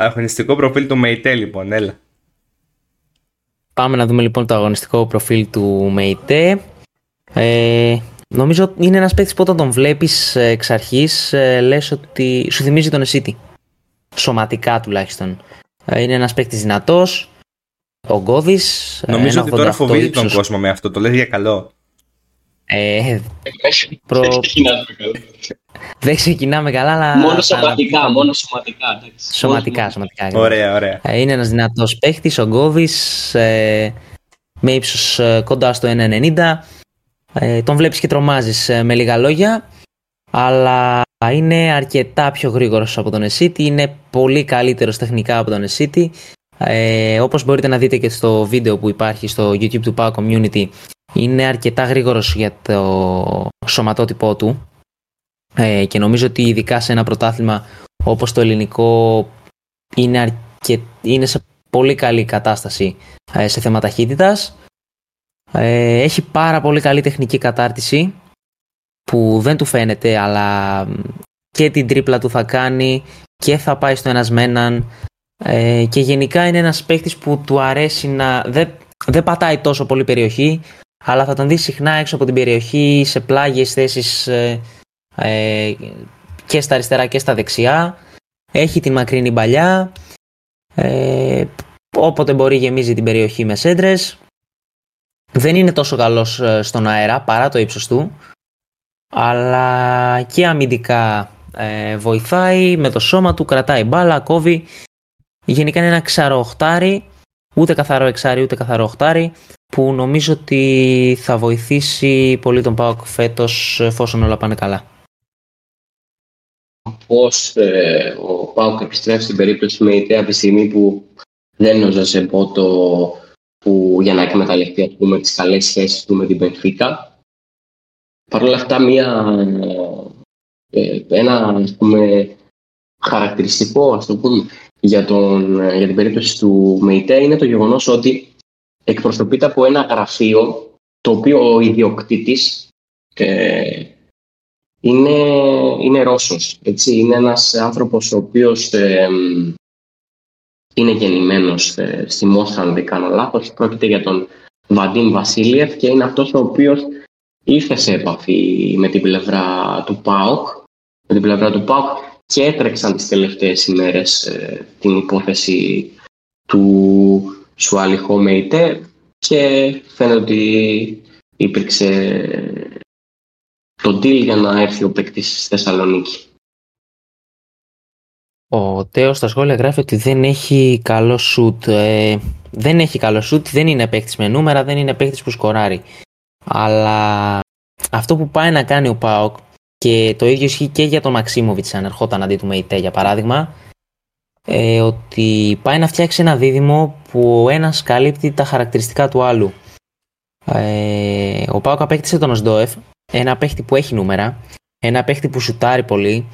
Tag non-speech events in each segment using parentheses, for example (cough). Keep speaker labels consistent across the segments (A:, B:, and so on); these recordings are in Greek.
A: Αγωνιστικό προφίλ του Μεϊτέ, λοιπόν, έλα.
B: Πάμε να δούμε λοιπόν το αγωνιστικό προφίλ του Μεϊτέ. Ε, νομίζω είναι ένας παίκτης που όταν τον βλέπεις εξ αρχής ε, λες ότι σου θυμίζει τον Εσίτη. Σωματικά τουλάχιστον. Ε, είναι ένας παίκτης δυνατός, ογκώδης.
A: Νομίζω ότι τώρα φοβίζει τον κόσμο με αυτό, το λέει για καλό.
B: Ε, (laughs) προ... Δεν ξεκινάμε καλά, αλλά.
C: Μόνο σωματικά, μόνο σωματικά.
B: Σωματικά, σωματικά.
A: Ωραία, ωραία.
B: Ε, είναι ένας δυνατός παίχτη, ο Γκόβης, ε, με ύψος ε, κοντά στο 1,90. Ε, τον βλέπεις και τρομάζεις με λίγα λόγια, αλλά είναι αρκετά πιο γρήγορος από τον Εσίτη. Είναι πολύ καλύτερος τεχνικά από τον Εσίτη. Ε, όπως μπορείτε να δείτε και στο βίντεο που υπάρχει στο YouTube του Power Community είναι αρκετά γρήγορος για το σωματότυπό του ε, και νομίζω ότι ειδικά σε ένα πρωτάθλημα όπως το ελληνικό είναι, αρκε... είναι σε πολύ καλή κατάσταση ε, σε θέμα ταχύτητας. Ε, έχει πάρα πολύ καλή τεχνική κατάρτιση που δεν του φαίνεται αλλά και την τρίπλα του θα κάνει και θα πάει στο ένας με έναν ε, και γενικά είναι ένας παίχτης που του αρέσει να δεν, δεν πατάει τόσο πολύ περιοχή αλλά θα τον δεις συχνά έξω από την περιοχή σε πλάγιες θέσεις ε, ε, και στα αριστερά και στα δεξιά. Έχει την μακρινή παλιά. Ε, όποτε μπορεί γεμίζει την περιοχή με σέντρες. Δεν είναι τόσο καλός ε, στον αέρα παρά το ύψος του. Αλλά και αμυντικά ε, βοηθάει με το σώμα του, κρατάει μπάλα, κόβει. Γενικά είναι ένα ξαροχτάρι, ούτε καθαρό εξάρι ούτε καθαρό οχτάρι που νομίζω ότι θα βοηθήσει πολύ τον ΠΑΟΚ φέτος εφόσον όλα πάνε καλά.
C: Πώς ε, ο ΠΑΟΚ επιστρέφει στην περίπτωση με ιδέα από τη στιγμή που δεν νόζα σε πότο που για να εκμεταλλευτεί ας πούμε, τις καλές σχέσεις του με την Πενφύκα. Παρ' όλα αυτά μια, ε, ένα ας πούμε, χαρακτηριστικό ας το πούμε, για, τον, για την περίπτωση του ΜΕΙΤΕ είναι το γεγονός ότι εκπροσωπείται από ένα γραφείο το οποίο ο ιδιοκτήτης ε, είναι, είναι Ρώσος. Έτσι. Είναι ένας άνθρωπος ο οποίος ε, είναι γεννημένος ε, στη Μόσχα, αν δεν κάνω λάθος. Πρόκειται για τον Βαντίν Βασίλειεφ και είναι αυτός ο οποίος ήρθε σε επαφή με την πλευρά του ΠΑΟΚ, με την πλευρά του ΠΑΟΚ και έτρεξαν τις τελευταίες ημέρες ε, την υπόθεση του Σουάλιχο Μέιτε και φαίνεται ότι υπήρξε το deal για να έρθει ο παίκτης στη Θεσσαλονίκη.
B: Ο Τέος στα σχόλια γράφει ότι δεν έχει καλό σουτ. Ε, δεν έχει καλό σουτ, δεν είναι παίκτης με νούμερα, δεν είναι παίκτης που σκοράρει. Αλλά αυτό που πάει να κάνει ο Πάοκ και το ίδιο ισχύει και για τον Μαξίμοβιτς αν ερχόταν αντί του Μεϊτέ για παράδειγμα ε, ότι πάει να φτιάξει ένα δίδυμο που ο ένας καλύπτει τα χαρακτηριστικά του άλλου. Ε, ο Πάοκ απέκτησε τον Οσντόεφ, ένα παίχτη που έχει νούμερα, ένα παίχτη που σουτάρει πολύ,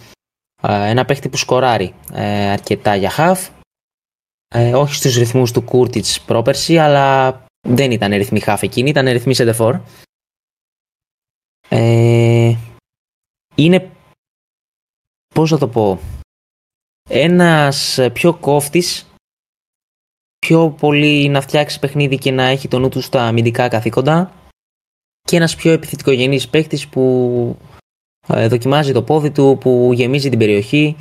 B: ε, ένα παίχτη που σκοράρει ε, αρκετά για χαφ, ε, όχι στους ρυθμούς του Κούρτιτς πρόπερση, αλλά δεν ήταν ρυθμοί χαφ εκείνη, ήταν ρυθμοί σεντεφόρ. Ε, είναι, πώς θα το πω, ένας πιο κόφτης, πιο πολύ να φτιάξει παιχνίδι και να έχει το νου του στα αμυντικά καθήκοντα και ένας πιο επιθετικογενής παίκτης που ε, δοκιμάζει το πόδι του, που γεμίζει την περιοχή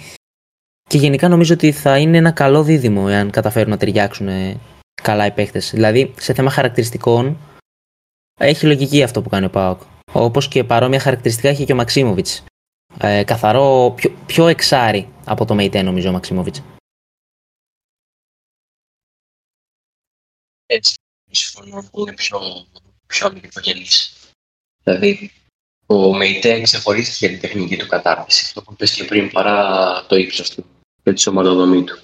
B: και γενικά νομίζω ότι θα είναι ένα καλό δίδυμο εάν καταφέρουν να ταιριάξουν ε, καλά οι παίκτες. Δηλαδή σε θέμα χαρακτηριστικών έχει λογική αυτό που κάνει ο Πάοκ. Όπως και παρόμοια χαρακτηριστικά έχει και ο Μαξίμοβιτς ε, καθαρό, πιο, πιο εξάρι από το Μεϊτέ νομίζω ο Μαξιμόβιτς.
C: Έτσι, συμφωνώ που είναι πιο, πιο αμυντικογενής. Δηλαδή, ο Μεϊτέ ξεχωρίζει για την τεχνική του κατάρτιση, αυτό που πες και πριν, παρά το ύψος του και τη σωματοδομή του.